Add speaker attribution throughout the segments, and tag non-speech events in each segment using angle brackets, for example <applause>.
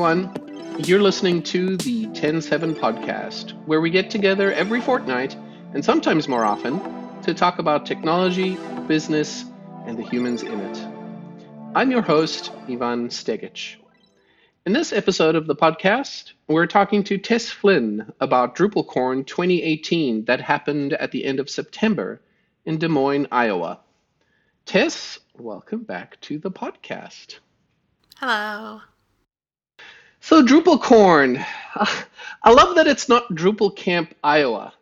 Speaker 1: everyone. You're listening to the TEN7 podcast, where we get together every fortnight, and sometimes more often, to talk about technology, business, and the humans in it. I'm your host, Ivan Stegic. In this episode of the podcast, we're talking to Tess Flynn about DrupalCorn 2018 that happened at the end of September in Des Moines, Iowa. Tess, welcome back to the podcast.
Speaker 2: Hello.
Speaker 1: So DrupalCorn, <laughs> I love that it's not Drupal Camp Iowa.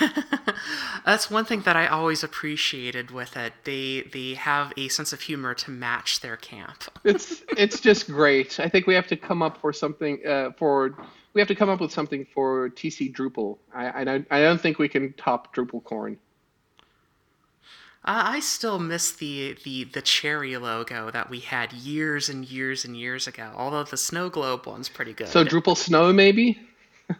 Speaker 1: <laughs>
Speaker 2: That's one thing that I always appreciated with it. They they have a sense of humor to match their camp. <laughs>
Speaker 1: it's it's just great. I think we have to come up for something uh, for we have to come up with something for TC Drupal. I I don't, I don't think we can top DrupalCorn.
Speaker 2: Uh, I still miss the, the the cherry logo that we had years and years and years ago. Although the snow globe one's pretty good.
Speaker 1: So Drupal Snow maybe. <laughs>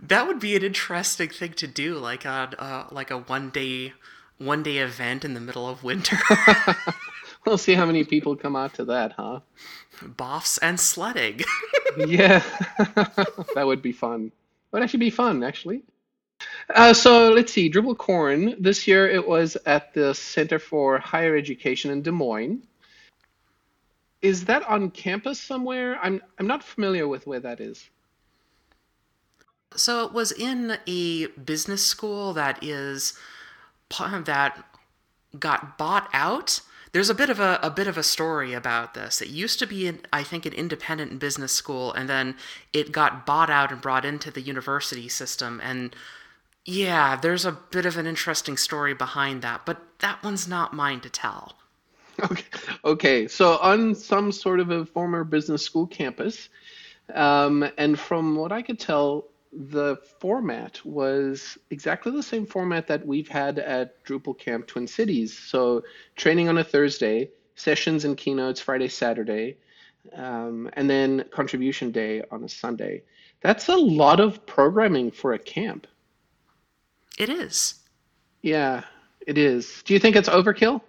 Speaker 2: that would be an interesting thing to do, like a uh, like a one day one day event in the middle of winter. <laughs>
Speaker 1: we'll see how many people come out to that, huh?
Speaker 2: BOFs and sledding. <laughs>
Speaker 1: yeah, that would be fun. Would actually be fun, actually. Uh, so let's see, DrupalCorn. This year it was at the Center for Higher Education in Des Moines. Is that on campus somewhere? I'm I'm not familiar with where that is.
Speaker 2: So it was in a business school that is that got bought out. There's a bit of a, a bit of a story about this. It used to be, an, I think, an independent business school, and then it got bought out and brought into the university system. And yeah, there's a bit of an interesting story behind that, but that one's not mine to tell.
Speaker 1: Okay. Okay. So on some sort of a former business school campus, um, and from what I could tell, the format was exactly the same format that we've had at Drupal Camp Twin Cities. So training on a Thursday, sessions and keynotes Friday, Saturday, um, and then contribution day on a Sunday. That's a lot of programming for a camp.
Speaker 2: It is.
Speaker 1: Yeah, it is. Do you think it's overkill?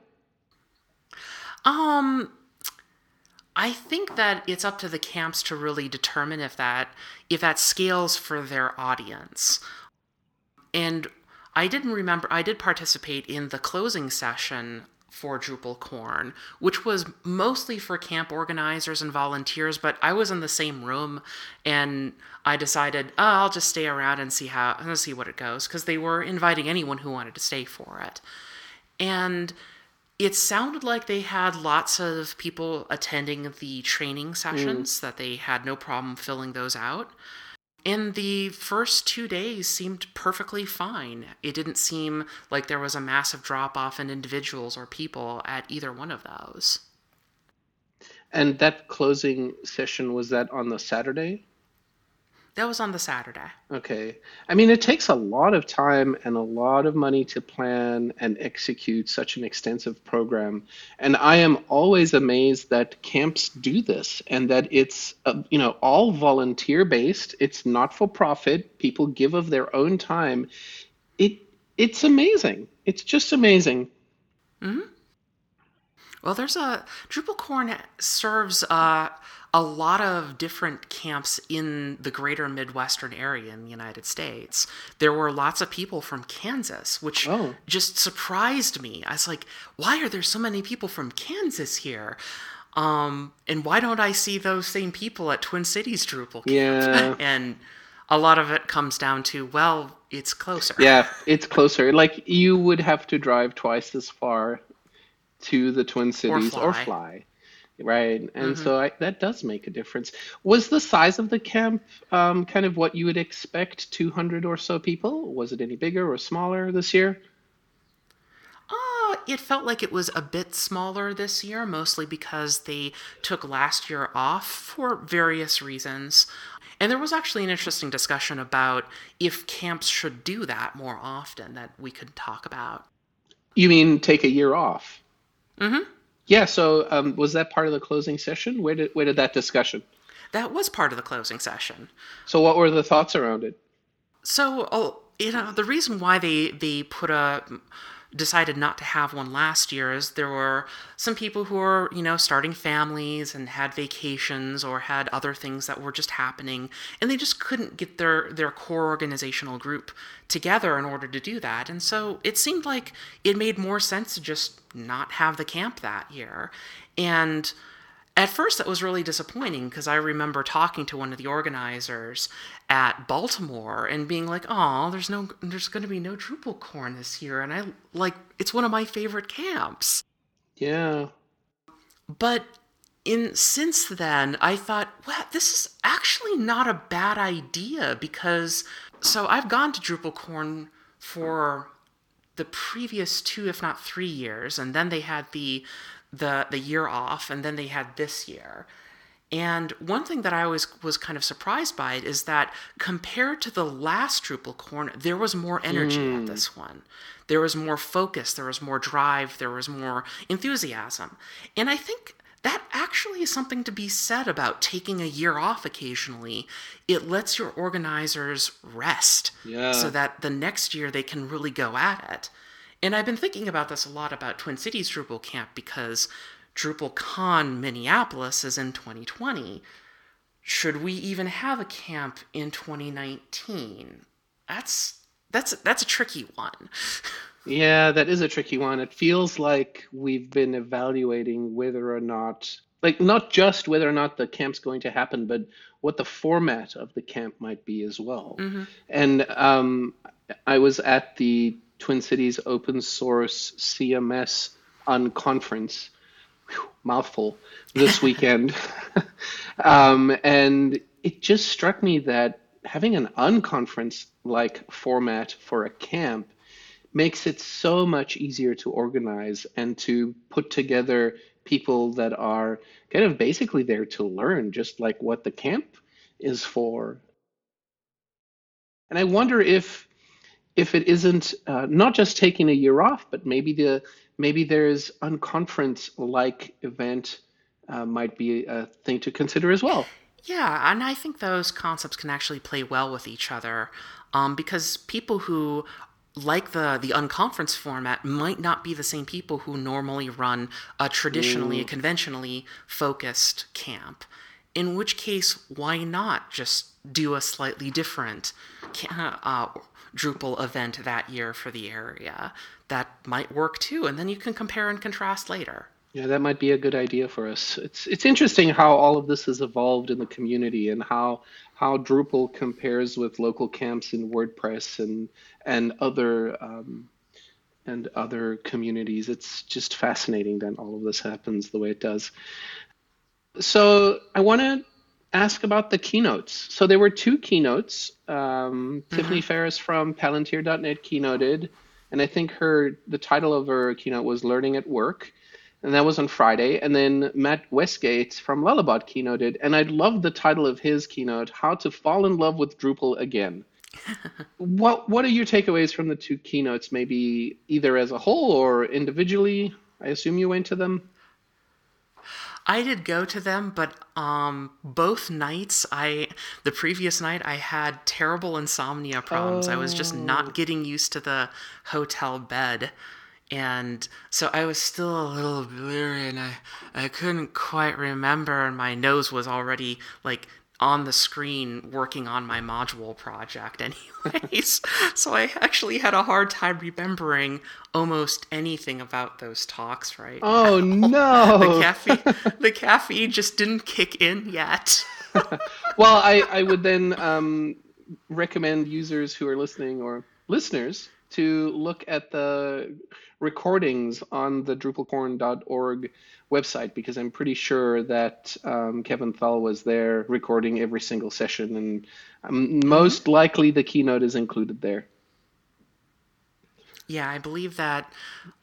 Speaker 2: Um, I think that it's up to the camps to really determine if that if that scales for their audience. And I didn't remember I did participate in the closing session for DrupalCorn, which was mostly for camp organizers and volunteers, but I was in the same room and I decided, oh, I'll just stay around and see how and see what it goes because they were inviting anyone who wanted to stay for it. And it sounded like they had lots of people attending the training sessions, mm. that they had no problem filling those out. And the first two days seemed perfectly fine. It didn't seem like there was a massive drop off in individuals or people at either one of those.
Speaker 1: And that closing session was that on the Saturday?
Speaker 2: That was on the Saturday.
Speaker 1: Okay. I mean, it takes a lot of time and a lot of money to plan and execute such an extensive program. And I am always amazed that camps do this and that it's, uh, you know, all volunteer based. It's not for profit. People give of their own time. It it's amazing. It's just amazing.
Speaker 2: Hmm. Well, there's a DrupalCorn serves uh, a lot of different camps in the greater Midwestern area in the United States. There were lots of people from Kansas, which oh. just surprised me. I was like, why are there so many people from Kansas here? Um, and why don't I see those same people at Twin Cities Drupal Camp?
Speaker 1: Yeah. <laughs>
Speaker 2: and a lot of it comes down to, well, it's closer.
Speaker 1: Yeah, it's closer. Like you would have to drive twice as far to the Twin Cities or fly. Or fly right? And mm-hmm. so I, that does make a difference. Was the size of the camp um, kind of what you would expect 200 or so people? Was it any bigger or smaller this year?
Speaker 2: Uh, it felt like it was a bit smaller this year mostly because they took last year off for various reasons. And there was actually an interesting discussion about if camps should do that more often that we could talk about.
Speaker 1: You mean take a year off
Speaker 2: mm-hmm
Speaker 1: yeah. So um, was that part of the closing session? Where did where did that discussion?
Speaker 2: That was part of the closing session.
Speaker 1: So what were the thoughts around it?
Speaker 2: So, oh, you know, the reason why they they put a decided not to have one last year is there were some people who were, you know, starting families and had vacations or had other things that were just happening and they just couldn't get their their core organizational group together in order to do that. And so it seemed like it made more sense to just not have the camp that year. And at first that was really disappointing because I remember talking to one of the organizers at Baltimore and being like, "Oh, there's no there's going to be no DrupalCorn this year." And I like it's one of my favorite camps.
Speaker 1: Yeah.
Speaker 2: But in since then, I thought, "Well, this is actually not a bad idea because so I've gone to DrupalCorn for the previous two if not 3 years and then they had the the the year off and then they had this year. And one thing that I always was kind of surprised by it is that compared to the last DrupalCorn, there was more energy mm. at this one. There was more focus, there was more drive, there was more enthusiasm. And I think that actually is something to be said about taking a year off occasionally. It lets your organizers rest yeah. so that the next year they can really go at it. And I've been thinking about this a lot about Twin Cities Drupal Camp because DrupalCon Minneapolis is in 2020. Should we even have a camp in 2019? That's that's that's a tricky one. <laughs>
Speaker 1: yeah, that is a tricky one. It feels like we've been evaluating whether or not like not just whether or not the camp's going to happen, but what the format of the camp might be as well. Mm-hmm. And um, I was at the Twin Cities Open Source CMS Unconference. Mouthful this weekend. <laughs> um, and it just struck me that having an unconference like format for a camp makes it so much easier to organize and to put together people that are kind of basically there to learn, just like what the camp is for. And I wonder if if it isn't uh, not just taking a year off, but maybe the maybe there's unconference like event uh, might be a thing to consider as well.
Speaker 2: Yeah, and I think those concepts can actually play well with each other um, because people who like the the unconference format might not be the same people who normally run a traditionally, a conventionally focused camp. In which case, why not just do a slightly different uh, Drupal event that year for the area. That might work too, and then you can compare and contrast later.
Speaker 1: Yeah, that might be a good idea for us. It's it's interesting how all of this has evolved in the community and how how Drupal compares with local camps in WordPress and and other um, and other communities. It's just fascinating that all of this happens the way it does. So I want to ask about the keynotes. So there were two keynotes. Um, mm-hmm. Tiffany Farriss from Palantir.net keynoted, and I think her the title of her keynote was "Learning at Work," and that was on Friday. And then Matt Westgate from Lullabot keynoted, and I loved the title of his keynote: "How to Fall in Love with Drupal Again." <laughs> what What are your takeaways from the two keynotes? Maybe either as a whole or individually. I assume you went to them.
Speaker 2: I did go to them, but um, both nights, I the previous night I had terrible insomnia problems. Oh. I was just not oh. getting used to the hotel bed, and so I was still a little blurry, and I I couldn't quite remember, and my nose was already like on the screen working on my module project anyways. <laughs> So i actually had a hard time remembering almost anything about those talks right
Speaker 1: oh now. <laughs> no.
Speaker 2: the caffeine the caffeine just didn't kick in yet. <laughs>
Speaker 1: Well i i would then um, recommend users who are listening or listeners to look at the recordings on the drupalcorn.org website because I'm pretty sure that um, Kevin Thull was there recording every single session, and um, most likely the keynote is included there.
Speaker 2: Yeah, I believe that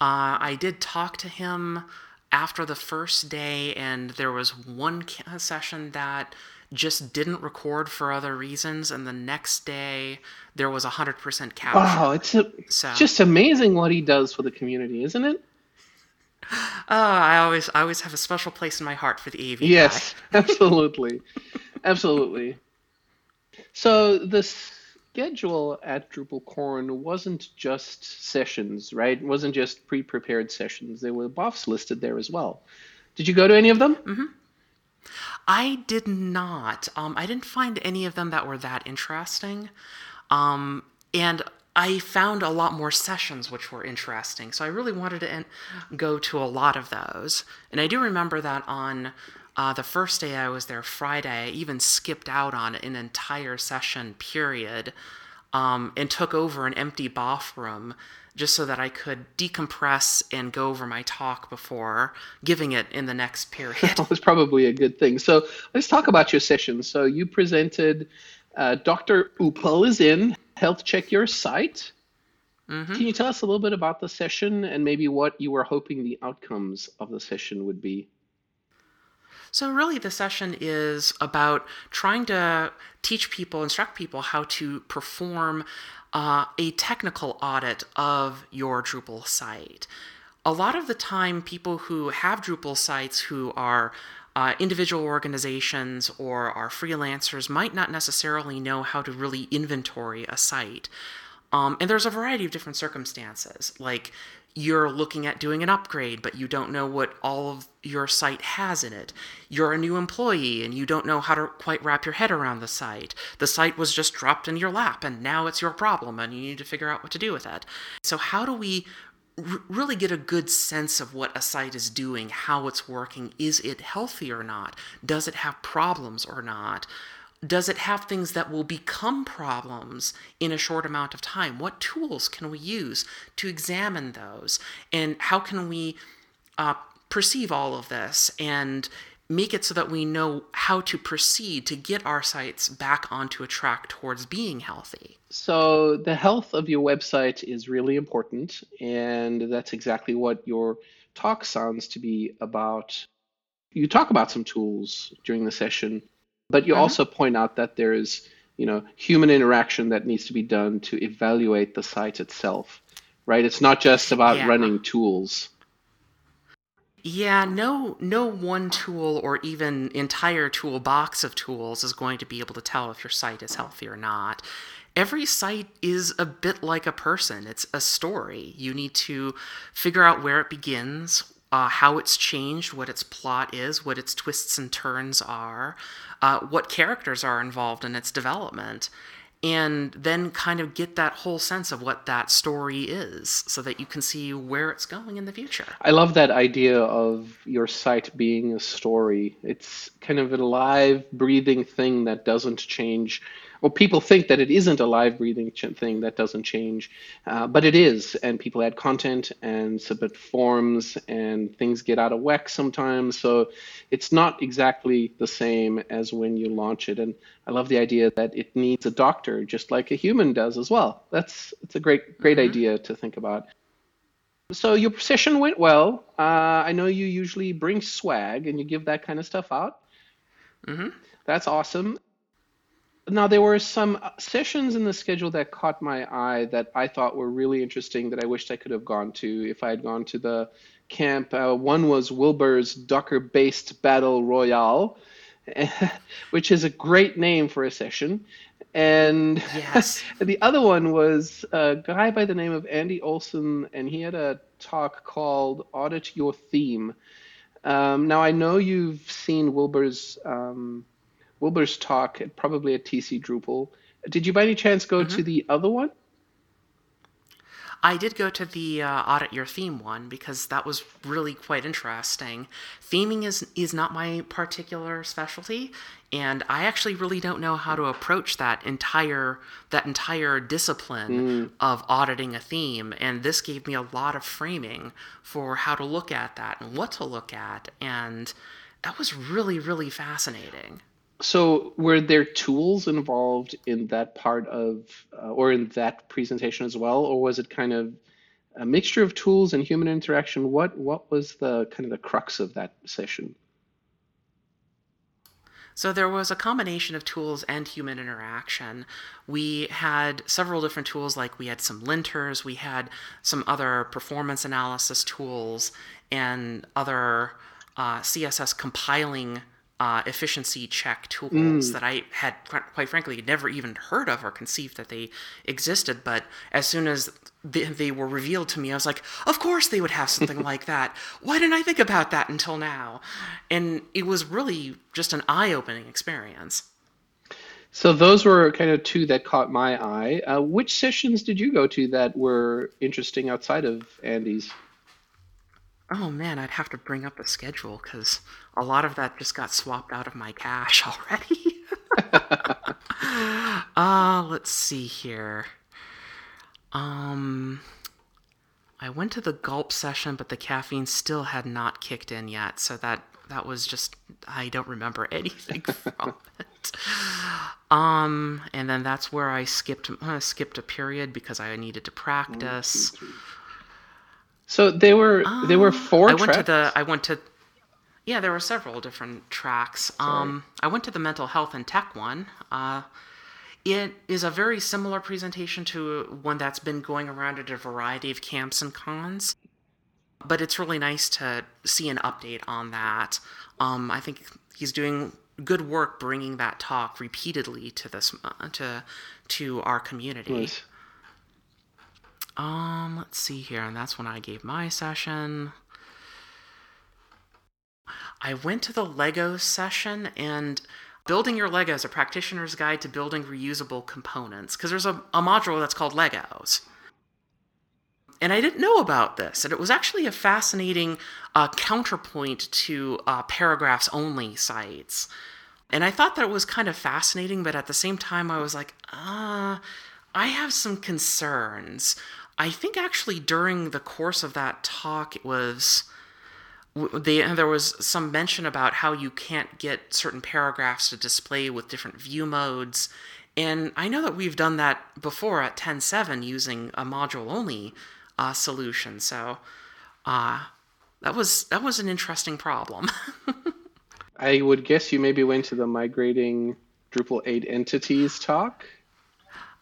Speaker 2: uh, I did talk to him after the first day, and there was one session that just didn't record for other reasons, and the next day there was a hundred percent capture.
Speaker 1: Wow, it's a, so. just amazing what he does for the community, isn't it?
Speaker 2: Oh, I always, I always have a special place in my heart for the AV.
Speaker 1: Yes, <laughs> absolutely, absolutely. So the schedule at DrupalCorn wasn't just sessions, right? It wasn't just pre-prepared sessions. There were BOFs listed there as well. Did you go to any of them?
Speaker 2: Mm-hmm. I did not. Um, I didn't find any of them that were that interesting. Um, and I found a lot more sessions which were interesting. So I really wanted to go to a lot of those. And I do remember that on uh, the first day I was there, Friday, I even skipped out on an entire session period um, and took over an empty BOF room just so that I could decompress and go over my talk before giving it in the next period. <laughs>
Speaker 1: that was probably a good thing. So let's talk about your session. So you presented uh, Dr. Upal is in Health Check Your Site. Mm-hmm. Can you tell us a little bit about the session and maybe what you were hoping the outcomes of the session would be?
Speaker 2: So, really, the session is about trying to teach people, instruct people how to perform uh, a technical audit of your Drupal site. A lot of the time, people who have Drupal sites who are uh, individual organizations or are freelancers might not necessarily know how to really inventory a site. Um, and there's a variety of different circumstances, like you're looking at doing an upgrade, but you don't know what all of your site has in it. You're a new employee and you don't know how to quite wrap your head around the site. The site was just dropped in your lap and now it's your problem and you need to figure out what to do with it. So, how do we r- really get a good sense of what a site is doing, how it's working? Is it healthy or not? Does it have problems or not? Does it have things that will become problems in a short amount of time? What tools can we use to examine those? And how can we uh, perceive all of this and make it so that we know how to proceed to get our sites back onto a track towards being healthy?
Speaker 1: So, the health of your website is really important, and that's exactly what your talk sounds to be about. You talk about some tools during the session but you mm-hmm. also point out that there is, you know, human interaction that needs to be done to evaluate the site itself, right? It's not just about yeah. running tools.
Speaker 2: Yeah, no no one tool or even entire toolbox of tools is going to be able to tell if your site is healthy or not. Every site is a bit like a person. It's a story. You need to figure out where it begins, uh, how it's changed, what its plot is, what its twists and turns are, uh, what characters are involved in its development, and then kind of get that whole sense of what that story is so that you can see where it's going in the future.
Speaker 1: I love that idea of your site being a story. It's kind of a live, breathing thing that doesn't change well, people think that it isn't a live breathing thing that doesn't change, uh, but it is. And people add content and submit forms, and things get out of whack sometimes. So it's not exactly the same as when you launch it. And I love the idea that it needs a doctor, just like a human does as well. That's it's a great great mm-hmm. idea to think about. So your session went well. Uh, I know you usually bring swag and you give that kind of stuff out. Mm-hmm. That's awesome now there were some sessions in the schedule that caught my eye that I thought were really interesting that I wished I could have gone to if I had gone to the camp. Uh, one was Wilbur's Docker-based Battle Royale, <laughs> which is a great name for a session. And yes. <laughs> the other one was a guy by the name of Andy Olson, and he had a talk called Audit Your Theme. Um, now I know you've seen Wilbur's um, Wilbur's talk, at, probably at TC Drupal. Did you by any chance go mm-hmm. to the other one?
Speaker 2: I did go to the uh, audit your theme one because that was really quite interesting. Theming is is not my particular specialty, and I actually really don't know how to approach that entire that entire discipline mm. of auditing a theme. And this gave me a lot of framing for how to look at that and what to look at, and that was really really fascinating.
Speaker 1: So, were there tools involved in that part of, uh, or in that presentation as well, or was it kind of a mixture of tools and human interaction? What what was the kind of the crux of that session?
Speaker 2: So there was a combination of tools and human interaction. We had several different tools, like we had some linters, we had some other performance analysis tools, and other uh, CSS compiling uh, efficiency check tools
Speaker 1: Mm.
Speaker 2: that I had, quite frankly, never even heard of or conceived that they existed. But as soon as they, they were revealed to me, I was like, of course they would have something <laughs> like that. Why didn't I think about that until now? And it was really just an eye opening experience.
Speaker 1: So those were kind of two that caught my eye. Uh, which sessions did you go to that were interesting outside of Andy's?
Speaker 2: Oh man, I'd have to bring up the schedule because a lot of that just got swapped out of my cache <laughs> already. <laughs> uh, let's see here. Um, I went to the gulp session, but the caffeine still had not kicked in yet, so that that was just I don't remember <laughs> anything from it. Um, and then that's where I skipped uh, skipped a period because I needed to practice.
Speaker 1: So they were they were four
Speaker 2: I went
Speaker 1: tracks.
Speaker 2: to the I went to yeah, there were several different tracks. Um, I went to the mental health and tech one. Uh, it is a very similar presentation to one that's been going around at a variety of camps and cons, but it's really nice to see an update on that. Um, I think he's doing good work bringing that talk repeatedly to this uh, to to our community.
Speaker 1: Nice.
Speaker 2: Um, let's see here, and that's when I gave my session. I went to the Lego session and building your Legos, a practitioner's guide to building reusable components, because there's a, a module that's called Legos. And I didn't know about this, and it was actually a fascinating uh, counterpoint to uh, paragraphs only sites. And I thought that it was kind of fascinating, but at the same time, I was like, ah, I have some concerns. I think actually during the course of that talk, it was they, there was some mention about how you can't get certain paragraphs to display with different view modes. And I know that we've done that before at TEN7 using a module only uh, solution. So uh, that was that was an interesting problem. <laughs>
Speaker 1: I would guess you maybe went to the migrating Drupal 8 entities talk.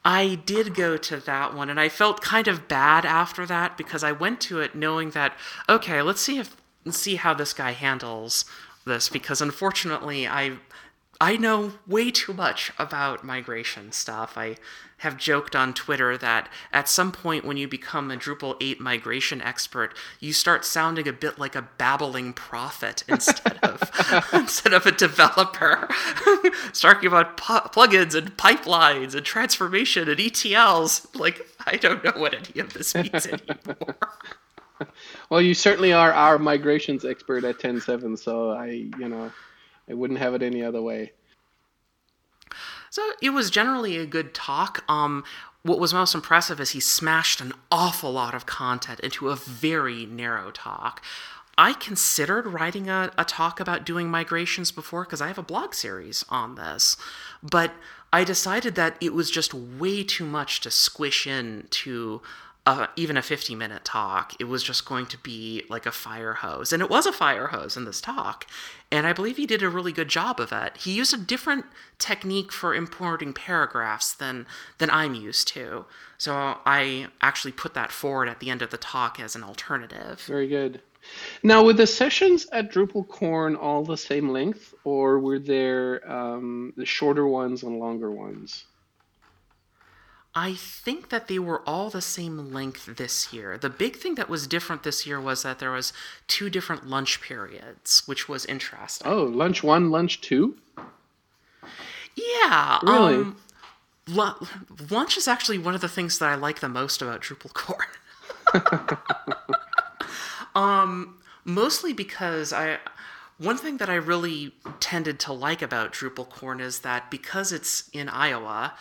Speaker 2: I did go to that one, and I felt kind of bad after that because I went to it knowing that okay, let's see if see how this guy handles this because unfortunately I I know way too much about migration stuff. I have joked on Twitter that at some point when you become a Drupal 8 migration expert, you start sounding a bit like a babbling prophet <laughs> instead of <laughs> instead of a developer. <laughs> Talking about pu- plugins and pipelines and transformation and ETLs. Like I don't know what any of this means anymore.
Speaker 1: Well, you certainly are our migrations expert at TEN7, so I, you know, I wouldn't have it any other way.
Speaker 2: So it was generally a good talk. Um, what was most impressive is he smashed an awful lot of content into a very narrow talk. I considered writing a, a talk about doing migrations before because I have a blog series on this, but I decided that it was just way too much to squish in to even a 50 minute talk. It was just going to be like a fire hose. And it was a fire hose in this talk. And I believe he did a really good job of it. He used a different technique for importing paragraphs than, than I'm used to. So I actually put that forward at the end of the talk as an alternative.
Speaker 1: Very good. Now, were the sessions at DrupalCorn all the same length, or were there um, the shorter ones and longer ones?
Speaker 2: I think that they were all the same length this year. The big thing that was different this year was that there was two different lunch periods, which was interesting.
Speaker 1: Oh, lunch one, lunch two?
Speaker 2: Yeah.
Speaker 1: Really?
Speaker 2: Um, lunch is actually one of the things that I like the most about DrupalCorn. <laughs> um, mostly because I. One thing that I really tended to like about DrupalCorn is that because it's in Iowa,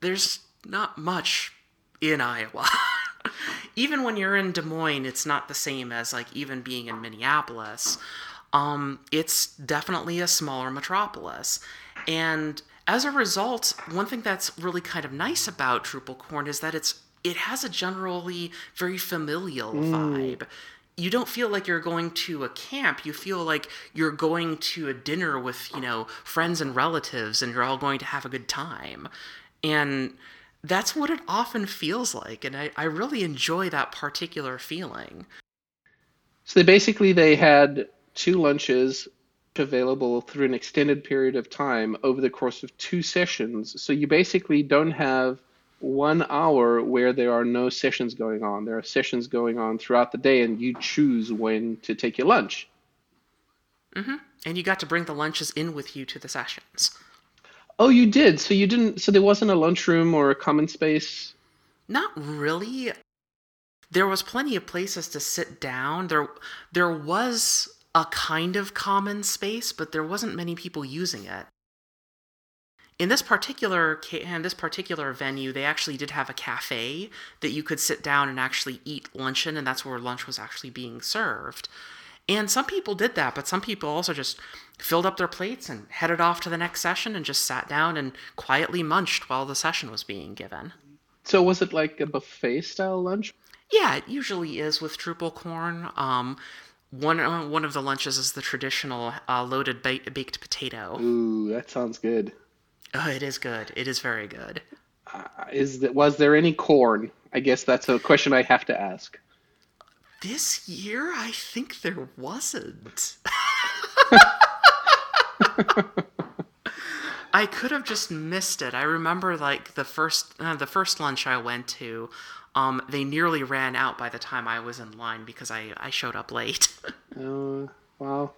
Speaker 2: there's not much in Iowa. <laughs> even when you're in Des Moines, it's not the same as like even being in Minneapolis. Um, it's definitely a smaller metropolis. And as a result, one thing that's really kind of nice about DrupalCorn is that it's it has a generally very familial vibe. You don't feel like you're going to a camp. You feel like you're going to a dinner with, you know, friends and relatives and you're all going to have a good time. And that's what it often feels like. And I, I really enjoy that particular feeling.
Speaker 1: So they basically they had two lunches, available through an extended period of time over the course of two sessions. So you basically don't have one hour where there are no sessions going on. There are sessions going on throughout the day, and you choose when to take your lunch.
Speaker 2: Mm-hmm. And you got to bring the lunches in with you to the sessions.
Speaker 1: Oh, you did. So you didn't. So there wasn't a lunchroom or a common space.
Speaker 2: Not really. There was plenty of places to sit down. There, there was a kind of common space, but there wasn't many people using it. In this particular in this particular venue, they actually did have a cafe that you could sit down and actually eat luncheon, and that's where lunch was actually being served. And some people did that, but some people also just filled up their plates and headed off to the next session and just sat down and quietly munched while the session was being given.
Speaker 1: So was it like a buffet style lunch?
Speaker 2: Yeah, it usually is with DrupalCorn. Um, one uh, one of the lunches is the traditional uh, loaded ba- baked potato.
Speaker 1: Ooh, that sounds good.
Speaker 2: Oh, it is good. It is very good.
Speaker 1: Uh, is that was there any corn? I guess that's a question I have to ask.
Speaker 2: This year, I think there wasn't. <laughs> I could have just missed it. I remember like the first uh, the first lunch I went to, um, they nearly ran out by the time I was in line because I, I showed up late. <laughs>
Speaker 1: oh, wow.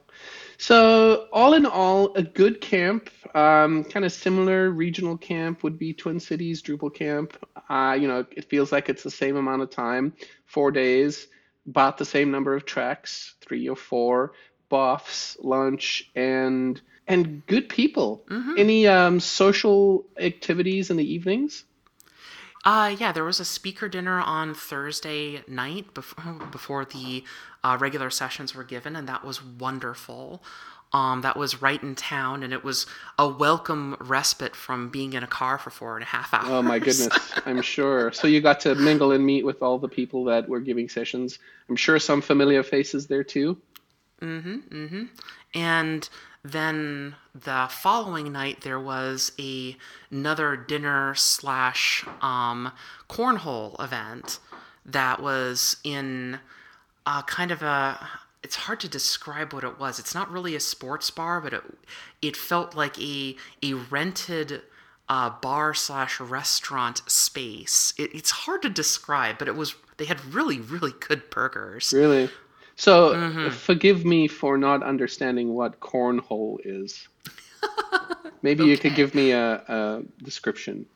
Speaker 1: So, all in all, a good camp, um, kind of similar regional camp would be Twin Cities Drupal Camp. Uh, you know, it feels like it's the same amount of time, four days, about the same number of tracks, three or four, BOFs, lunch, and and good people. Mm-hmm. Any um, social activities in the evenings?
Speaker 2: Uh, yeah, there was a speaker dinner on Thursday night before, <laughs> before the uh, regular sessions were given, and that was wonderful. Um, that was right in town, and it was a welcome respite from being in a car for four and a half hours.
Speaker 1: Oh my goodness, <laughs> I'm sure. So you got to mingle and meet with all the people that were giving sessions. I'm sure some familiar faces there too.
Speaker 2: Mm-hmm. Mm-hmm. And then the following night there was a another dinner slash um, cornhole event that was in a kind of a it's hard to describe what it was. It's not really a sports bar, but it it felt like a a rented uh, bar slash restaurant space. It, it's hard to describe, but it was they had really really good burgers.
Speaker 1: Really. So mm-hmm. forgive me for not understanding what cornhole is. <laughs> Maybe okay. you could give me a, a, description.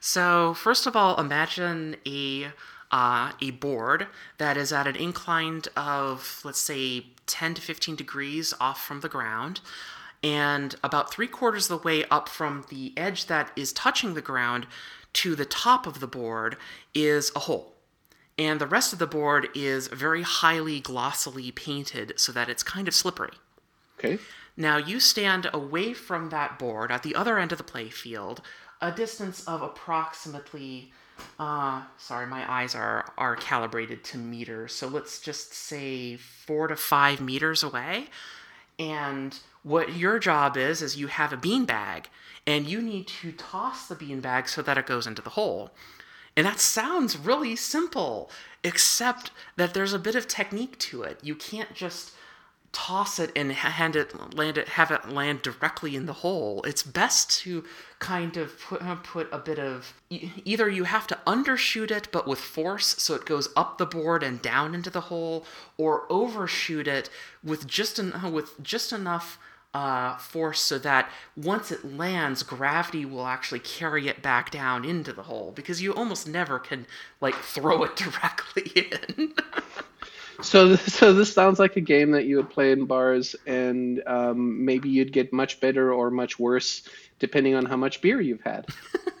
Speaker 2: So first of all, imagine a uh, a board that is at an incline of let's say 10 to 15 degrees off from the ground and about three quarters of the way up from the edge that is touching the ground to the top of the board is a hole and the rest of the board is very highly glossily painted so that it's kind of slippery.
Speaker 1: Okay.
Speaker 2: Now you stand away from that board at the other end of the playfield, a distance of approximately uh sorry, my eyes are are calibrated to meters. So let's just say 4 to 5 meters away. And what your job is is you have a bean bag and you need to toss the bean bag so that it goes into the hole. And that sounds really simple, except that there's a bit of technique to it. You can't just toss it and hand it land it have it land directly in the hole it's best to kind of put, uh, put a bit of either you have to undershoot it but with force so it goes up the board and down into the hole or overshoot it with just en- <laughs> with just enough uh, force so that once it lands, gravity will actually carry it back down into the hole because you almost never can like throw it <laughs> directly in. <laughs>
Speaker 1: so, <laughs> so this sounds like a game that you would play in bars, and um, maybe you'd get much better or much worse depending on how much beer you've had.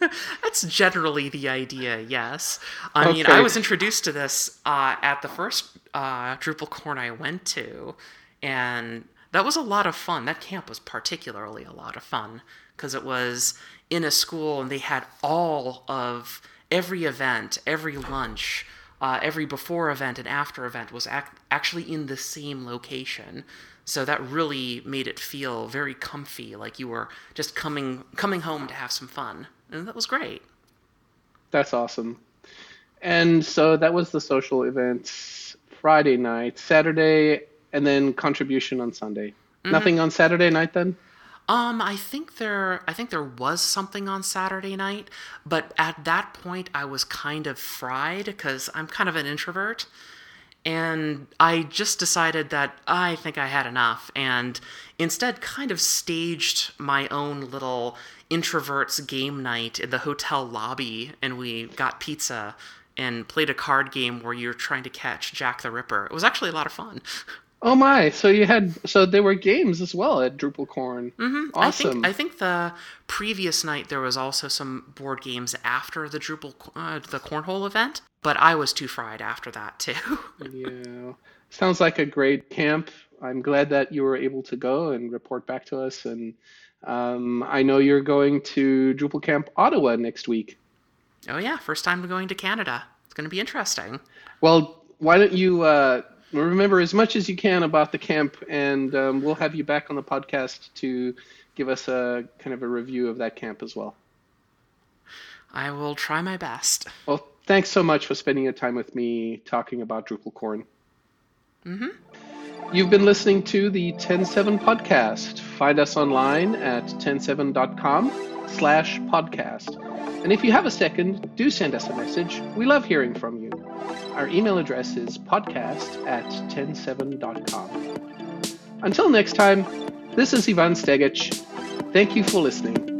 Speaker 1: <laughs>
Speaker 2: That's generally the idea, yes. I okay. mean, I was introduced to this uh, at the first uh, DrupalCorn I went to, and that was a lot of fun. That camp was particularly a lot of fun because it was in a school and they had all of every event, every lunch, uh, every before event and after event was ac- actually in the same location. So that really made it feel very comfy, like you were just coming coming home to have some fun, and that was great.
Speaker 1: That's awesome. And so that was the social events Friday night. Saturday and then contribution on Sunday. Nothing on Saturday night then?
Speaker 2: Um, I think there I think there was something on Saturday night, but at that point I was kind of fried because I'm kind of an introvert. And I just decided that I think I had enough and instead kind of staged my own little introverts game night in the hotel lobby and we got pizza and played a card game where you're trying to catch Jack the Ripper. It was actually a lot of fun. <laughs>
Speaker 1: Oh my! So you had so there were games as well at Drupalcorn.
Speaker 2: Mm-hmm.
Speaker 1: Awesome.
Speaker 2: I think I think the previous night there was also some board games after the Drupal uh, the cornhole event, but I was too fried after that too. <laughs>
Speaker 1: yeah, sounds like a great camp. I'm glad that you were able to go and report back to us. And um, I know you're going to Drupal Camp Ottawa next week.
Speaker 2: oh yeah, first time going to Canada. It's going to be interesting.
Speaker 1: Well, why don't you uh, remember as much as you can about the camp, and um, we'll have you back on the podcast to give us a kind of a review of that camp as well.
Speaker 2: I will try my best.
Speaker 1: Well, thanks so much for spending your time with me talking about Drupalcorn.
Speaker 2: Mm-hmm.
Speaker 1: You've been listening to the TEN7 podcast. Find us online at TEN7.com slash podcast. And if you have a second, do send us a message. We love hearing from you. Our email address is podcast at TEN7.com. Until next time, this is Ivan Stegic. Thank you for listening.